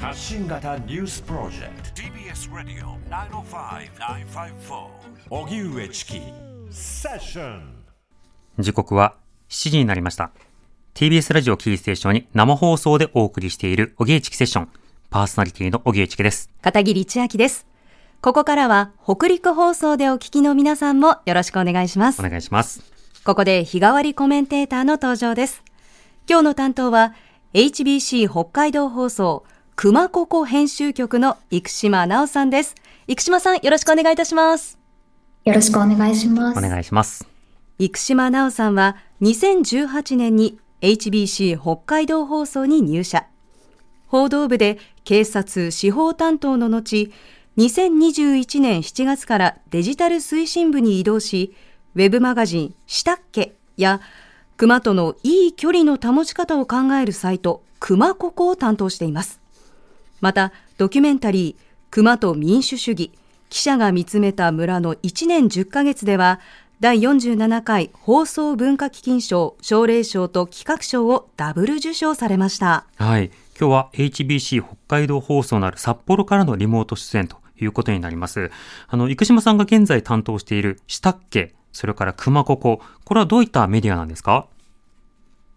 発信型ニュースプロジェクト TBS ラディオ905-954おぎゅうえちきセッション時刻は7時になりました。TBS ラジオキーステーションに生放送でお送りしているおぎえちきセッション。パーソナリティのおぎえちきです。片桐千秋です。ここからは北陸放送でお聞きの皆さんもよろしくお願いしますお。願いします。ここで日替わりコメンテーターの登場です。今日の担当は HBC 北海道放送熊ここ編集局の生島直さんです。生島さんよろしくお願いいたします。よろしくお願いします。お願いします。生島直さんは2018年に HBC 北海道放送に入社。報道部で警察司法担当の後、2021年7月からデジタル推進部に移動し、ウェブマガジンしたっけや熊とのいい距離の保ち方を考えるサイト熊ここを担当しています。また、ドキュメンタリー、熊と民主主義、記者が見つめた村の1年10ヶ月では、第47回放送文化基金賞、奨励賞と企画賞をダブル受賞されました。はい。今日は HBC 北海道放送のある札幌からのリモート出演ということになります。あの、生島さんが現在担当しているしたっけ、それから熊ここ、これはどういったメディアなんですか？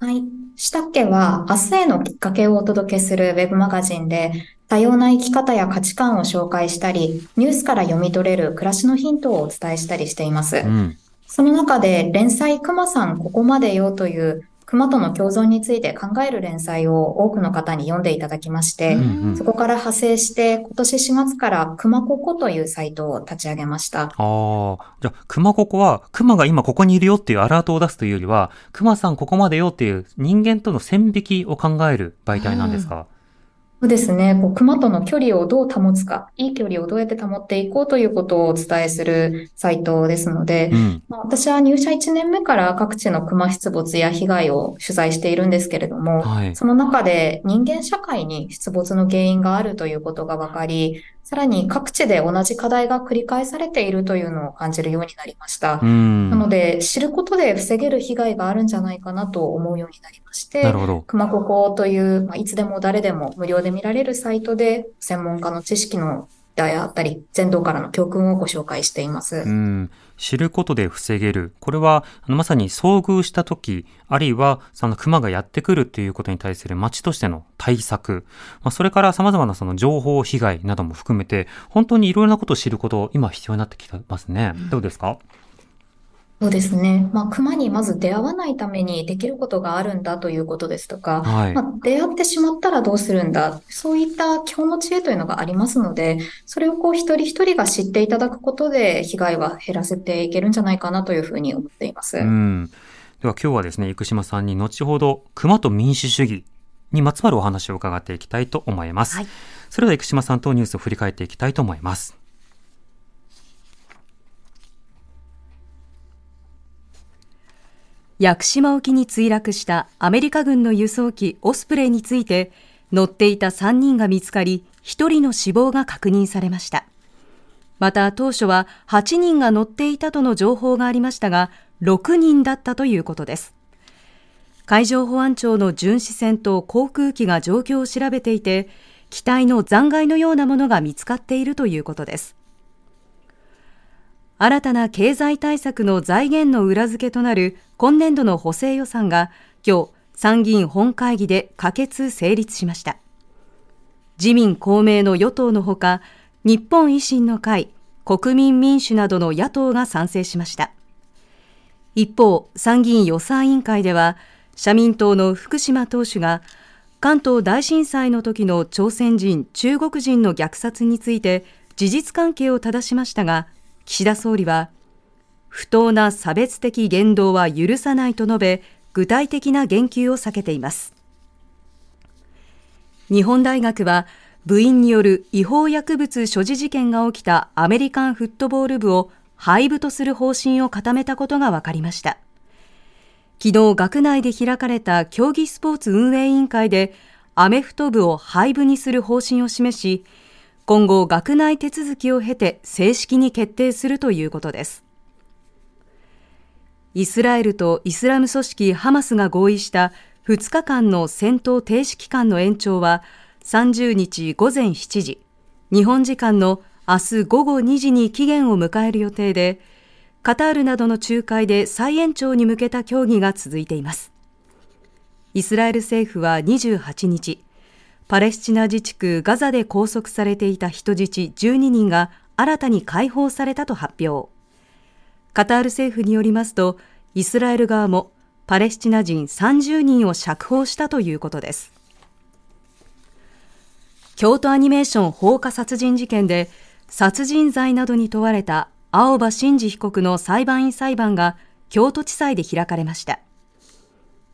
はい。したっけは、明日へのきっかけをお届けするウェブマガジンで、多様な生き方や価値観を紹介したり、ニュースから読み取れる暮らしのヒントをお伝えしたりしています。うん。その中で、連載くまさんここまでよという、熊との共存について考える連載を多くの方に読んでいただきまして、うんうん。そこから派生して、今年4月から熊ここというサイトを立ち上げました。ああ、じゃあ、熊ここは、熊が今ここにいるよっていうアラートを出すというよりは、熊さんここまでよっていう人間との線引きを考える媒体なんですか、そうですね。こう熊との距離をどう保つか、いい距離をどうやって保っていこうということをお伝えするサイトですので、うん。まあ、私は入社1年目から各地の熊出没や被害を取材しているんですけれども、はい。その中で人間社会に出没の原因があるということが分かり、さらに各地で同じ課題が繰り返されているというのを感じるようになりましたう。ん。なので、知ることで防げる被害があるんじゃないかなと思うようになりまして。熊ここという、まあ、いつでも誰でも無料で見られるサイトで、専門家の知識のであったり、全道からの教訓をご紹介しています。うん。知ることで防げる。これは、あのまさに遭遇した時、あるいは、その熊がやってくるっていうことに対する町としての対策。まあ、それから様々なその情報被害なども含めて、本当にいろいろなことを知ること、今必要になってきてますね。どうですか？そうですね。まあ、熊にまず出会わないためにできることがあるんだということですとか、はいま。あ、出会ってしまったらどうするんだ。そういった基本の知恵というのがありますので、それをこう一人一人が知っていただくことで被害は減らせていけるんじゃないかなというふうに思っています。うん。では今日はですね、生島さんに後ほど、熊と民主主義にまつわるお話を伺っていきたいと思います。はいそれでは生島さんとニュースを振り返っていきたいと思います。屋久島沖に墜落したアメリカ軍の輸送機オスプレイについて乗っていた3人が見つかり1人の死亡が確認されました。また当初は8人が乗っていたとの情報がありましたが6人だったということです。海上保安庁の巡視船と航空機が状況を調べていて機体の残骸のようなものが見つかっているということです。新たな経済対策の財源の裏付けとなる今年度の補正予算が今日参議院本会議で可決成立しました。自民公明の与党のほか、日本維新の会、国民民主などの野党が賛成しました。一方、参議院予算委員会では、社民党の福島党首が、関東大震災の時の朝鮮人、中国人の虐殺について事実関係を正しましたが、岸田総理は、不当な差別的言動は許さないと述べ、具体的な言及を避けています。日本大学は、部員による違法薬物所持事件が起きたアメリカンフットボール部を廃部とする方針を固めたことが分かりました。昨日学内で開かれた競技スポーツ運営委員会でアメフト部を廃部にする方針を示し、今後学内手続きを経て正式に決定するということです。イスラエルとイスラム組織ハマスが合意した2日間の戦闘停止期間の延長は30日午前7時、日本時間の明日午後2時に期限を迎える予定で、カタールなどの仲介で再延長に向けた協議が続いています。イスラエル政府は28日、パレスチナ自治区ガザで拘束されていた人質12人が新たに解放されたと発表。カタール政府によりますと、イスラエル側もパレスチナ人30人を釈放したということです。京都アニメーション放火殺人事件で殺人罪などに問われた青葉真司被告の裁判員裁判が京都地裁で開かれました。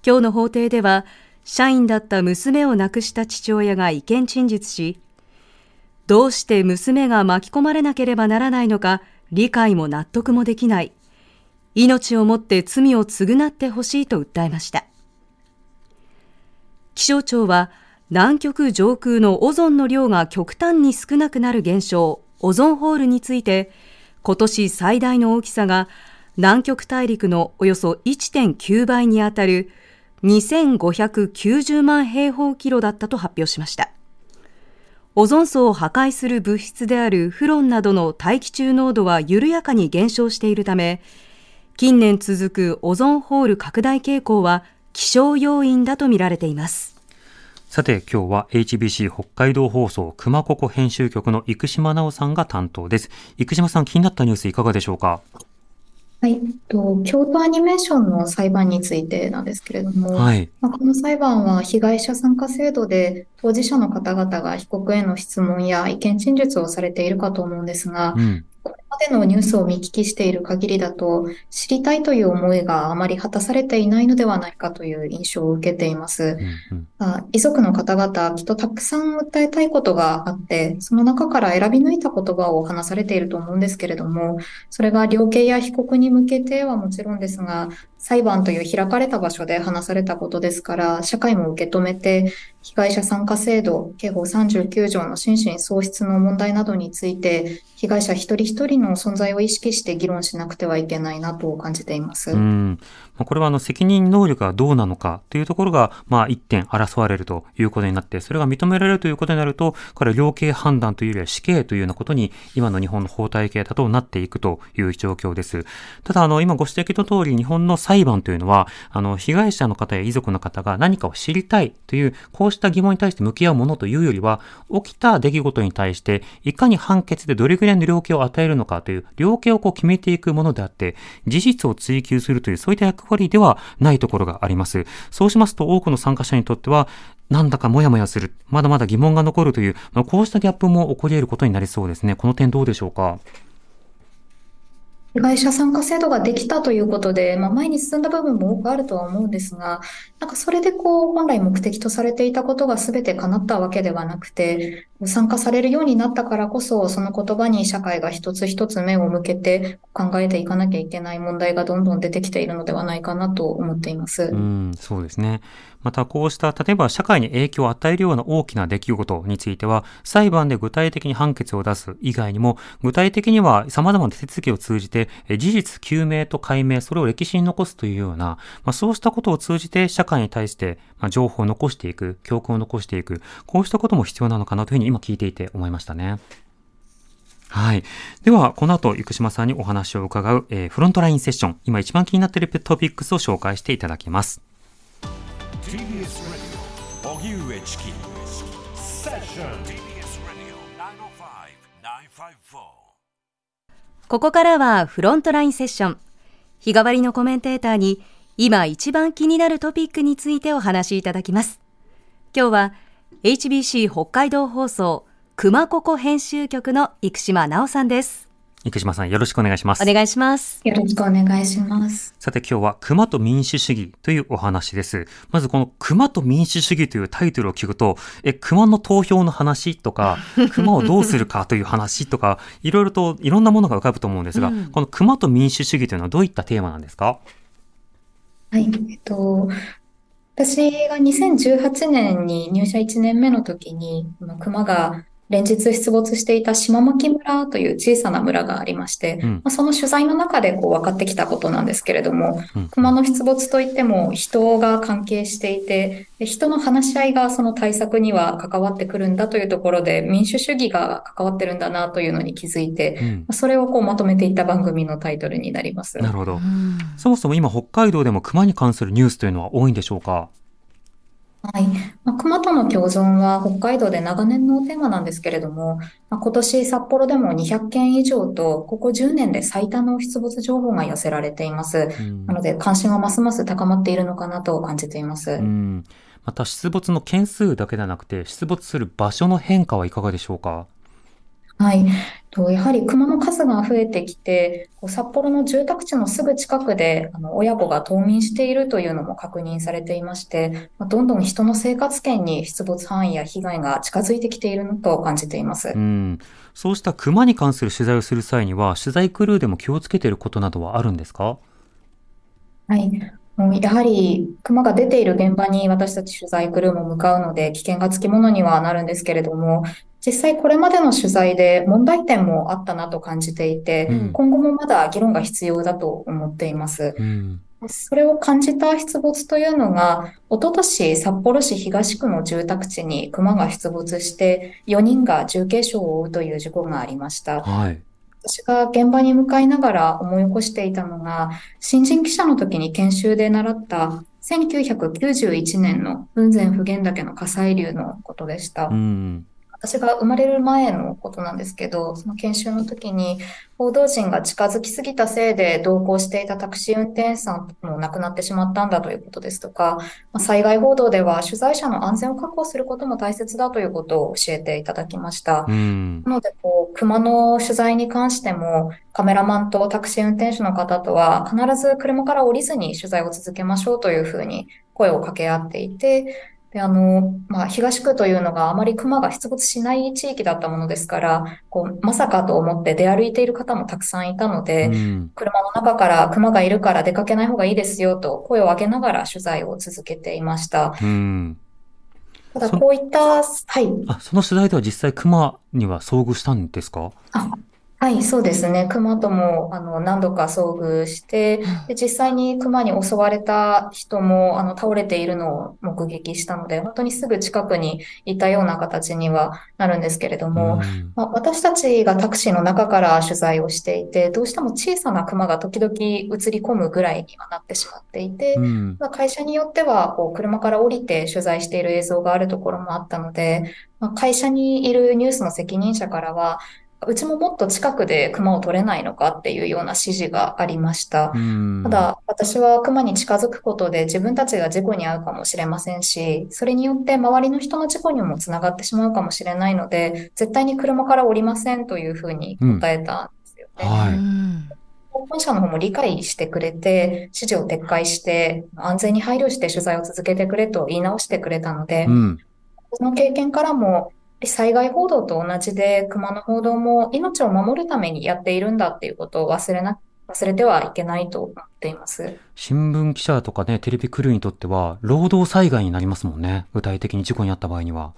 今日の法廷では、社員だった娘を亡くした父親が意見陳述し、どうして娘が巻き込まれなければならないのか理解も納得もできない。命をもって罪を償ってほしいと訴えました。気象庁は南極上空のオゾンの量が極端に少なくなる現象、オゾンホールについて、今年最大の大きさが南極大陸のおよそ1.9倍にあたる2590万平方キロだったと発表しました。オゾン層を破壊する物質であるフロンなどの大気中濃度は緩やかに減少しているため、近年続くオゾンホール拡大傾向は気象要因だとみられています。さて今日は HBC 北海道放送熊ここ編集局の生島直さんが担当です。生島さん気になったニュースいかがでしょうか？はい、と京都アニメーションの裁判についてなんですけれども、はい、まあ、この裁判は被害者参加制度で当事者の方々が被告への質問や意見陳述をされているかと思うんですが、うん、これまでのニュースを見聞きしている限りだと、知りたいという思いがあまり果たされていないのではないかという印象を受けています。うんうん、遺族の方々、きっとたくさん訴えたいことがあって、その中から選び抜いた言葉を話されていると思うんですけれども、それが量刑や被告に向けてはもちろんですが、裁判という開かれた場所で話されたことですから、社会も受け止めて、被害者参加制度、刑法39条の心神喪失の問題などについて、被害者一人一人の存在を意識して議論しなくてはいけないなと感じています。うんこれはあの責任能力がどうなのかというところが、まあ一点争われるということになって、それが認められるということになると、これは量刑判断というよりは死刑というようなことに、今の日本の法体系だとなっていくという状況です。ただ、あの、今ご指摘の通り、日本の裁判というのは、あの、被害者の方や遺族の方が何かを知りたいという、こうした疑問に対して向き合うものというよりは、起きた出来事に対して、いかに判決でどれぐらいの量刑を与えるのかという、量刑をこう決めていくものであって、事実を追求するという、そういった役割ではないところがあります。そうしますと、多くの参加者にとっては、なんだかモヤモヤする、まだまだ疑問が残るというま、こうしたギャップも起こり得ることになりそうですね。この点どうでしょうか？被害者参加制度ができたということで、まあ、前に進んだ部分も多くあるとは思うんですが、なんかそれでこう、本来目的とされていたことが全て叶ったわけではなくて、参加されるようになったからこそ、その言葉に社会が一つ一つ目を向けて考えていかなきゃいけない問題がどんどん出てきているのではないかなと思っています。うん、そうですね。またこうした例えば社会に影響を与えるような大きな出来事については裁判で具体的に判決を出す以外にも具体的には様々な手続きを通じて事実究明と解明それを歴史に残すというような、まあ、そうしたことを通じて社会に対してま情報を残していく教訓を残していくこうしたことも必要なのかなというふうに今聞いていて思いましたね。はい。では、この後、生島さんにお話を伺う、えー、フロントラインセッション、今一番気になっているトピックスを紹介していただきます。TBS Radio. 荻上チキセッション TBS Radio 905-954ここからはフロントラインセッション。日替わりのコメンテーターに今一番気になるトピックについてお話しいただきます。今日は HBC 北海道放送熊ここ編集局の生島直さんです生島さんよろしくお願いします。お願いします。よろしくお願いします。さて今日は熊と民主主義というお話です。まずこの熊と民主主義というタイトルを聞くと、え、熊の投票の話とか、熊をどうするかという話とか、いろいろといろんなものが浮かぶと思うんですが、うん、この熊と民主主義というのはどういったテーマなんですか？はい、えっと、私が2018年に入社1年目の時に、熊が連日出没していた島牧村という小さな村がありまして、うんまあその取材の中でこう分かってきたことなんですけれども、うん熊の出没といっても人が関係していて、で人の話し合いがその対策には関わってくるんだというところで民主主義が関わってるんだなというのに気づいて、うんそれをこうまとめていった番組のタイトルになります。なるほどう。んそもそも今北海道でも熊に関するニュースというのは多いんでしょうか？はい。まあ、熊との共存は北海道で長年のテーマなんですけれども、まあ、今年札幌でも200件以上と、ここ10年で最多の出没情報が寄せられています。うんなので関心はますます高まっているのかなと感じています。うんまた出没の件数だけではなくて出没する場所の変化はいかがでしょうか？はい。と、やはり熊の数が増えてきて、札幌の住宅地のすぐ近くで、あの、親子が冬眠しているというのも確認されていまして、まあどんどん人の生活圏に出没範囲や被害が近づいてきているのと感じていますう。んそうした熊に関する取材をする際には取材クルーでも気をつけていることなどはあるんですか？はい。やはり、熊が出ている現場に私たち取材クルーも向かうので、危険がつきものにはなるんですけれども、実際これまでの取材で問題点もあったなと感じていて、うん今後もまだ議論が必要だと思っています。うんそれを感じた出没というのが、一昨年札幌市東区の住宅地に熊が出没して、4人が重軽傷を負うという事故がありました。はい私が現場に向かいながら思い起こしていたのが、新人記者の時に研修で習った1991年の雲仙普賢岳の火砕流のことでしたう。ん私が生まれる前のことなんですけど、その研修の時に報道陣が近づきすぎたせいで同行していたタクシー運転手さんも亡くなってしまったんだということですとか、まあ災害報道では取材者の安全を確保することも大切だということを教えていただきました。うんなので、こう、熊の取材に関しても、カメラマンとタクシー運転手の方とは、必ず車から降りずに取材を続けましょうというふうに声を掛け合っていて、で、あの、まあ、東区というのがあまり熊が出没しない地域だったものですから、こう、まさかと思って出歩いている方もたくさんいたので、うん車の中から熊がいるから出かけない方がいいですよと声を上げながら取材を続けていました。うんただ、そこういった、はい。あその取材では実際熊には遭遇したんですか？あ、はい、そうですね。熊とも、あの、何度か遭遇して、で、実際に熊に襲われた人も、あの、倒れているのを目撃したので、本当にすぐ近くにいたような形にはなるんですけれども、うん。まあ、私たちがタクシーの中から取材をしていて、どうしても小さな熊が時々映り込むぐらいにはなってしまっていて、うん。まあ会社によっては、こう、車から降りて取材している映像があるところもあったので、まあ、会社にいるニュースの責任者からは、うちももっと近くで熊を取れないのかっていうような指示がありました。うんただ、私は熊に近づくことで自分たちが事故に遭うかもしれませんし、それによって周りの人の事故にもつながってしまうかもしれないので、絶対に車から降りませんというふうに答えたんですよね。はいうん本社の方も理解してくれて、指示を撤回して、安全に配慮して取材を続けてくれと言い直してくれたのでう、んその経験からも、災害報道と同じで、熊の報道も命を守るためにやっているんだっていうことを忘れな、忘れてはいけないと思っています。新聞記者とかねテレビクルーにとっては労働災害になりますもんね具体的に事故に遭った場合には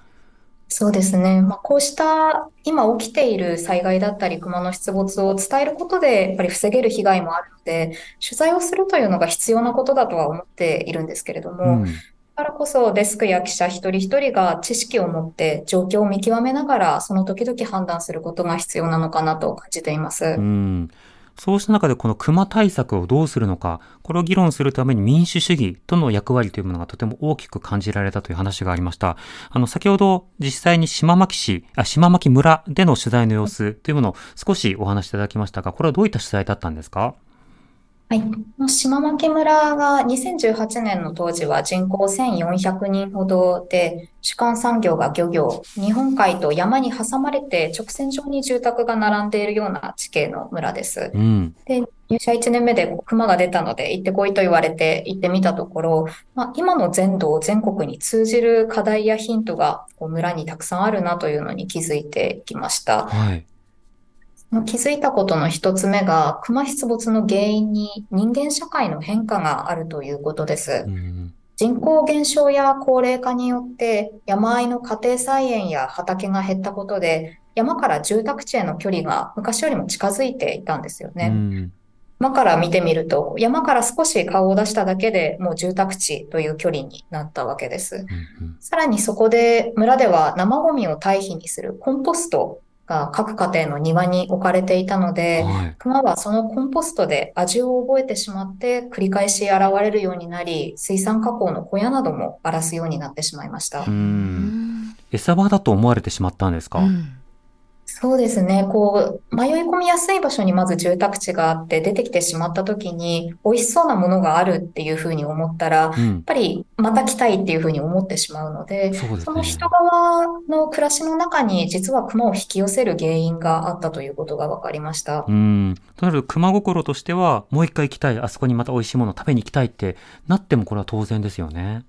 そうですね。まあ、こうした今起きている災害だったり、熊の出没を伝えることで、やっぱり防げる被害もあるので、取材をするというのが必要なことだとは思っているんですけれども、うんだからこそデスクや記者一人一人が知識を持って状況を見極めながらその時々判断することが必要なのかなと感じています。うんそうした中でこの熊対策をどうするのか、これを議論するために民主主義との役割というものがとても大きく感じられたという話がありました。あの、先ほど実際に島牧市、あ、島牧村での取材の様子というものを少しお話しいただきましたが、これはどういった取材だったんですか？はい。島牧村が2018年の当時は人口1400人ほどで、主幹産業が漁業、日本海と山に挟まれて直線上に住宅が並んでいるような地形の村です。うん。で、入社1年目で熊が出たので行ってこいと言われて行ってみたところ、まあ、今の全土全国に通じる課題やヒントがこう村にたくさんあるなというのに気づいてきました。はい。気づいたことの一つ目が、熊出没の原因に人間社会の変化があるということですう。ん。人口減少や高齢化によって山あいの家庭菜園や畑が減ったことで山から住宅地への距離が昔よりも近づいていたんですようね。ん。山から見てみると山から少し顔を出しただけでもう住宅地という距離になったわけです。うんうんさらにそこで村では生ゴミを堆肥にするコンポストが各家庭の庭に置かれていたので、はい。熊はそのコンポストで味を覚えてしまって繰り返し現れるようになり、水産加工の小屋なども荒らすようになってしまいましたう。ん。餌場だと思われてしまったんですか、うんそうですね。こう、迷い込みやすい場所にまず住宅地があって出てきてしまった時に美味しそうなものがあるっていうふうに思ったら、やっうん。ぱりまた来たいっていうふうに思ってしまうので、そね。その人側の暮らしの中に実は熊を引き寄せる原因があったということが分かりました。うん。となると熊心としては、もう一回行きたい、あそこにまた美味しいものを食べに行きたいってなってもこれは当然ですよね。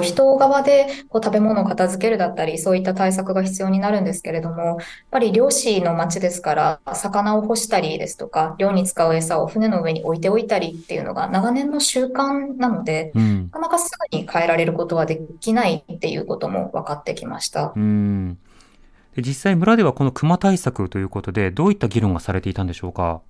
人側でこう食べ物を片付けるだったり、そういった対策が必要になるんですけれども、やっぱり漁師の町ですから、魚を干したりですとか、漁に使う餌を船の上に置いておいたりっていうのが長年の習慣なので、うんな。かなかすぐに変えられることはできないっていうことも分かってきました。うん。で実際村ではこの熊対策ということで、どういった議論がされていたんでしょうか？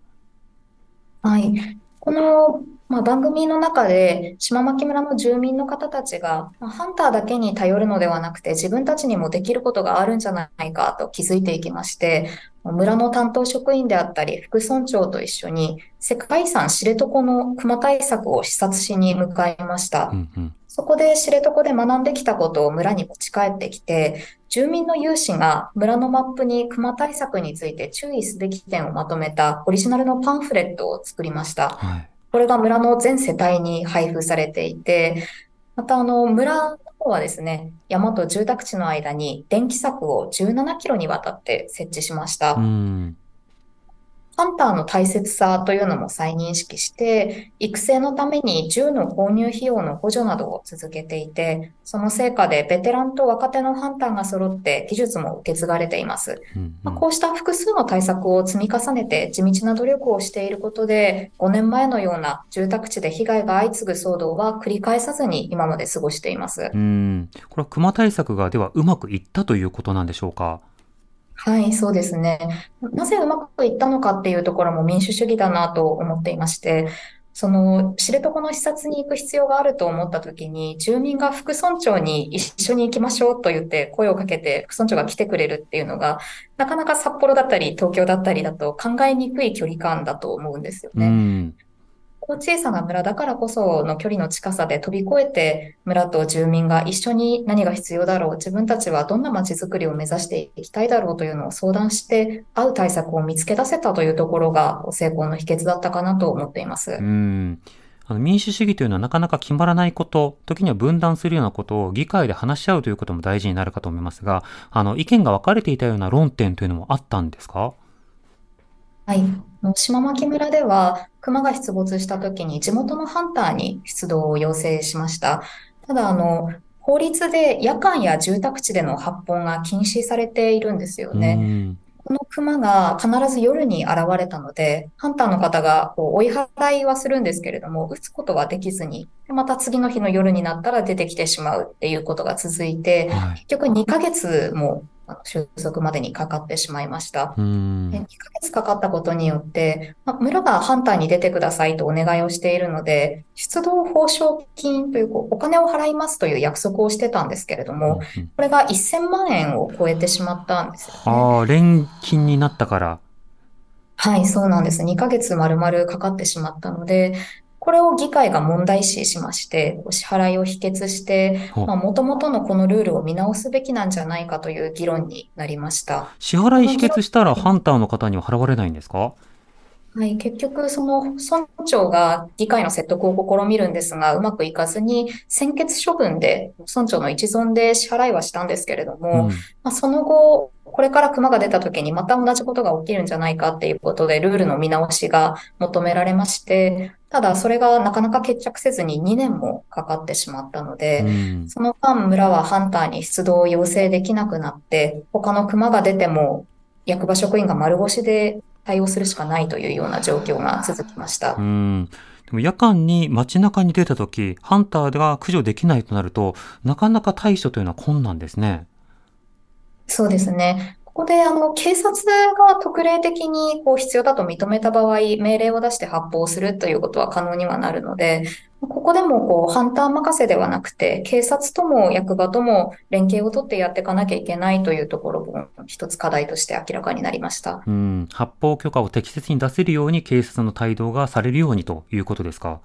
はい。この、まあ、番組の中で島牧村の住民の方たちが、まあ、ハンターだけに頼るのではなくて自分たちにもできることがあるんじゃないかと気づいていきまして、村の担当職員であったり副村長と一緒に世界遺産知床の熊対策を視察しに向かいましたう。んうん。そこで知床で学んできたことを村に持ち帰ってきて、住民の有志が村のマップに熊対策について注意すべき点をまとめたオリジナルのパンフレットを作りました。はい。これが村の全世帯に配布されていて、またあの村の方はですね、山と住宅地の間に電気柵を17キロにわたって設置しました。うん。ハンターの大切さというのも再認識して、育成のために銃の購入費用の補助などを続けていて、その成果でベテランと若手のハンターが揃って技術も受け継がれています。うんまあ、こうした複数の対策を積み重ねて地道な努力をしていることで、5年前のような住宅地で被害が相次ぐ騒動は繰り返さずに今まで過ごしています。うん。これは熊対策がではうまくいったということなんでしょうか？はい、そうですね。なぜうまくいったのかっていうところも民主主義だなと思っていまして、その知床の視察に行く必要があると思った時に、住民が副村長に一緒に行きましょうと言って声をかけて副村長が来てくれるっていうのが、なかなか札幌だったり東京だったりだと考えにくい距離感だと思うんですようね。ん。こう小さな村だからこその距離の近さで飛び越えて村と住民が一緒に何が必要だろう、自分たちはどんな街づくりを目指していきたいだろうというのを相談して合う対策を見つけ出せたというところが成功の秘訣だったかなと思っています。うん。あの民主主義というのはなかなか決まらないこと、時には分断するようなことを議会で話し合うということも大事になるかと思いますが、あの、意見が分かれていたような論点というのもあったんですか？はい。島牧村では、熊が出没した時に地元のハンターに出動を要請しました。ただ、あの、法律で夜間や住宅地での発砲が禁止されているんですよね。うん。この熊が必ず夜に現れたので、ハンターの方がこう追い払いはするんですけれども、撃つことはできずに、でまた次の日の夜になったら出てきてしまうっていうことが続いて、はい。結局2ヶ月も収束までにかかってしまいました。うんで。2ヶ月かかったことによって、まあ村がハンターに出てくださいとお願いをしているので、出動報奨金というこうお金を払いますという約束をしてたんですけれども、うんこれが1000万円を超えてしまったんですよね。ああ、連金になったから。はい、そうなんです。2ヶ月丸々かかってしまったので、これを議会が問題視しまして、お支払いを否決して、ほうまあ、元々のこのルールを見直すべきなんじゃないかという議論になりました。支払い否決したらハンターの方には払われないんですか？はい、結局、その村長が議会の説得を試みるんですが、うまくいかずに、専決処分で、村長の一存で支払いはしたんですけれども、うん。まあ、その後、これから熊が出た時にまた同じことが起きるんじゃないかっていうことで、ルールの見直しが求められまして、ただそれがなかなか決着せずに2年もかかってしまったのうで、ん。その間村はハンターに出動を要請できなくなって、他の熊が出ても役場職員が丸腰で対応するしかないというような状況が続きましたう。ん。も夜間に街中に出た時、ハンターが駆除できないとなると、なかなか対処というのは困難ですね。そうですね。ここで、あの、警察が特例的にこう必要だと認めた場合、命令を出して発砲するということは可能にはなるので、ここでもこう、ハンター任せではなくて、警察とも役場とも連携を取ってやっていかなきゃいけないというところも一つ課題として明らかになりました。うん、発砲許可を適切に出せるように警察の帯同がされるようにということですか？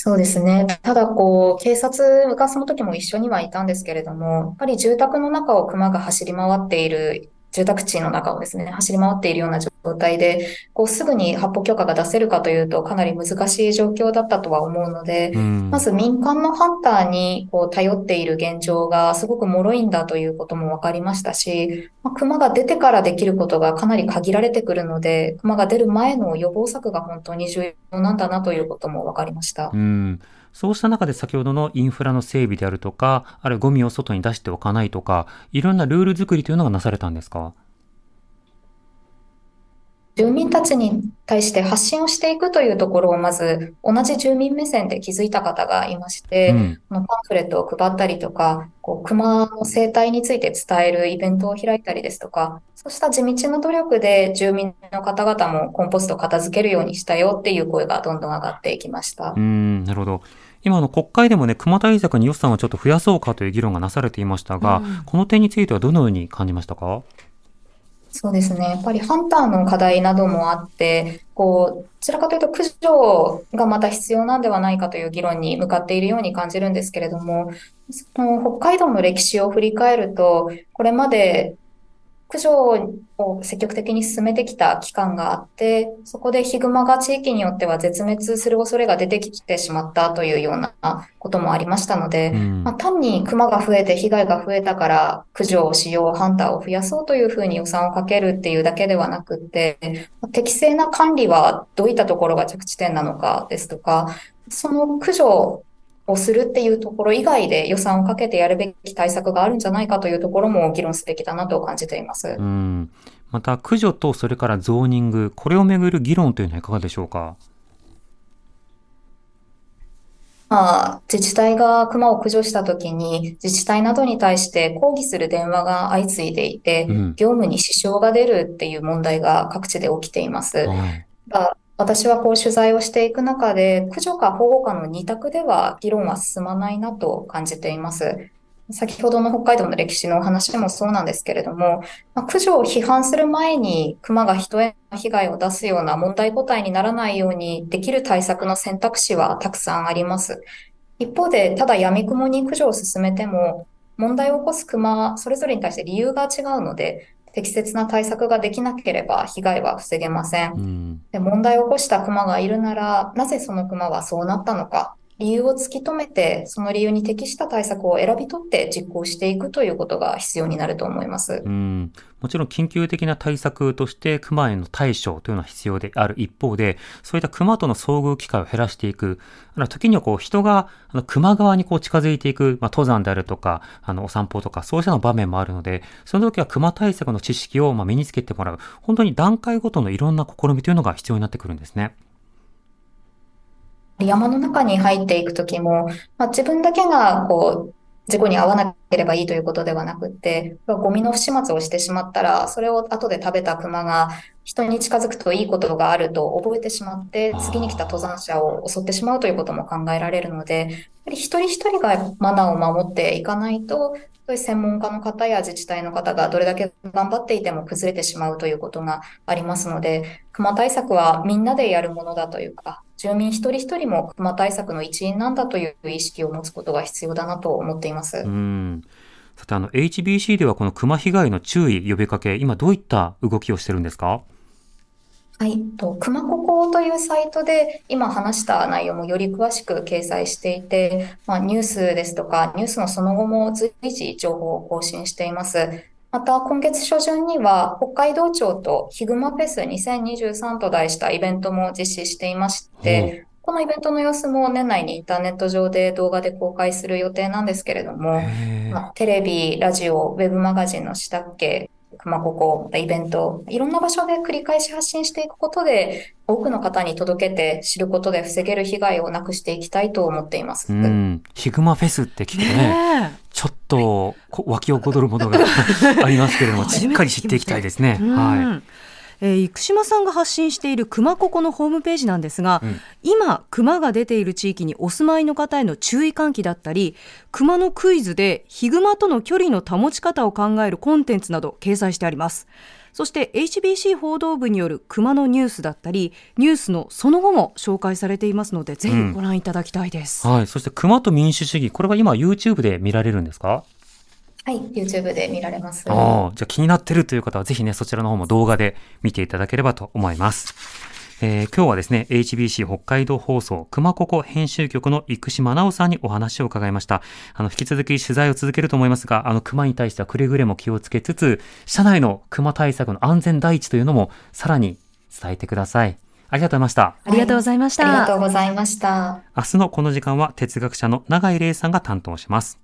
そうですね。ただ、こう、警察がその時も一緒にはいたんですけれども、やっぱり住宅の中を熊が走り回っている、住宅地の中をですね、走り回っているような状態で、こう、すぐに発砲許可が出せるかというと、かなり難しい状況だったとは思うので、うん、まず民間のハンターにこう頼っている現状がすごく脆いんだということも分かりましたし、まあ、熊が出てからできることがかなり限られてくるので、熊が出る前の予防策が本当に重要なんだなということも分かりました。うんそうした中で先ほどのインフラの整備であるとか、あるいはゴミを外に出しておかないとか、いろんなルール作りというのがなされたんですか？住民たちに対して発信をしていくというところをまず同じ住民目線で気づいた方がいまして、うんこのパンフレットを配ったりとか、こう熊の生態について伝えるイベントを開いたりですとか、そうした地道な努力で住民の方々もコンポストを片付けるようにしたよっていう声がどんどん上がっていきましたう。ん、なるほど。今の国会でもね、熊対策に予算をちょっと増やそうかという議論がなされていましたが、うんこの点についてはどのように感じましたか？そうですね。やっぱりハンターの課題などもあって、こう、どちらかというと駆除がまた必要なんではないかという議論に向かっているように感じるんですけれども、その北海道の歴史を振り返ると、これまで駆除を積極的に進めてきた期間があって、そこでヒグマが地域によっては絶滅する恐れが出てきてしまったというようなこともありましたので、うん。まあ、単に熊が増えて被害が増えたから駆除をしよう、ハンターを増やそうというふうに予算をかけるっていうだけではなくって、適正な管理はどういったところが着地点なのかですとか、その駆除をするっていうところ以外で予算をかけてやるべき対策があるんじゃないかというところも議論すべきだなと感じていますう。ん。また、駆除とそれからゾーニング、これをめぐる議論というのはいかがでしょうか？まあ、自治体が熊を駆除したときに、自治体などに対して抗議する電話が相次いでいて、うん業務に支障が出るっていう問題が各地で起きています。はい。私はこう取材をしていく中で、駆除か保護かの二択では議論は進まないなと感じています。先ほどの北海道の歴史のお話もそうなんですけれども、まあ駆除を批判する前に熊が人への被害を出すような問題答えにならないようにできる対策の選択肢はたくさんあります。一方で、ただ闇雲に駆除を進めても、問題を起こす熊それぞれに対して理由が違うので、適切な対策ができなければ被害は防げません。うん。で、問題を起こしたクマがいるなら、なぜそのクマはそうなったのか、理由を突き止めて、その理由に適した対策を選び取って実行していくということが必要になると思います。うん。もちろん緊急的な対策として熊への対処というのは必要である一方で、そういった熊との遭遇機会を減らしていく。あの時にはこう人があの熊側にこう近づいていく、まあ、登山であるとか、あのお散歩とかそうしたの場面もあるので、その時は熊対策の知識をまあ身につけてもらう。本当に段階ごとのいろんな試みというのが必要になってくるんですね。山の中に入っていくときも、まあ、自分だけがこう事故に遭わなければいいということではなくって、ゴミの不始末をしてしまったら、それを後で食べたクマが人に近づくといいことがあると覚えてしまって、次に来た登山者を襲ってしまうということも考えられるので、やっぱり一人一人がマナーを守っていかないと、そういう専門家の方や自治体の方がどれだけ頑張っていても崩れてしまうということがありますので、熊対策はみんなでやるものだというか、住民一人一人も熊対策の一員なんだという意識を持つことが必要だなと思っています。うん。さて、あの、HBC ではこの熊被害の注意、呼びかけ、今どういった動きをしてるんですか？はい、と、熊ここというサイトで今話した内容もより詳しく掲載していて、まあ、ニュースですとか、ニュースのその後も随時情報を更新しています。また、今月初旬には、北海道庁とヒグマフェス2023と題したイベントも実施していまして、このイベントの様子も年内にインターネット上で動画で公開する予定なんですけれども、まあ、テレビ、ラジオ、ウェブマガジンの下請け、熊ここ、またイベント、いろんな場所で繰り返し発信していくことで、多くの方に届けて知ることで防げる被害をなくしていきたいと思っています。うん。ヒグマフェスって聞くとね、ねちょっとこ湧き起こるものが ありますけれども、しっかり知っていきたいですね。えうんはい。えー生島さんが発信している熊ここのホームページなんですが、うん。今熊が出ている地域にお住まいの方への注意喚起だったり熊のクイズでヒグマとの距離の保ち方を考えるコンテンツなど掲載してあります。そして HBC 報道部による熊のニュースだったりニュースのその後も紹介されていますのでぜひご覧いただきたいです、はい。そして、熊と民主主義、これは今 YouTube で見られるんですか？はい、YouTube で見られます。ああ、じゃあ気になってるという方はぜひね、そちらの方も動画で見ていただければと思います。えー今日はですね、HBC 北海道放送熊ここ編集局の生島直さんにお話を伺いました。あの、引き続き取材を続けると思いますが、あの、熊に対してはくれぐれも気をつけつつ、社内の熊対策の安全第一というのもさらに伝えてください。ありがとうございました。ありがとうございました、ありがとうございました。明日のこの時間は哲学者の永井玲さんが担当します。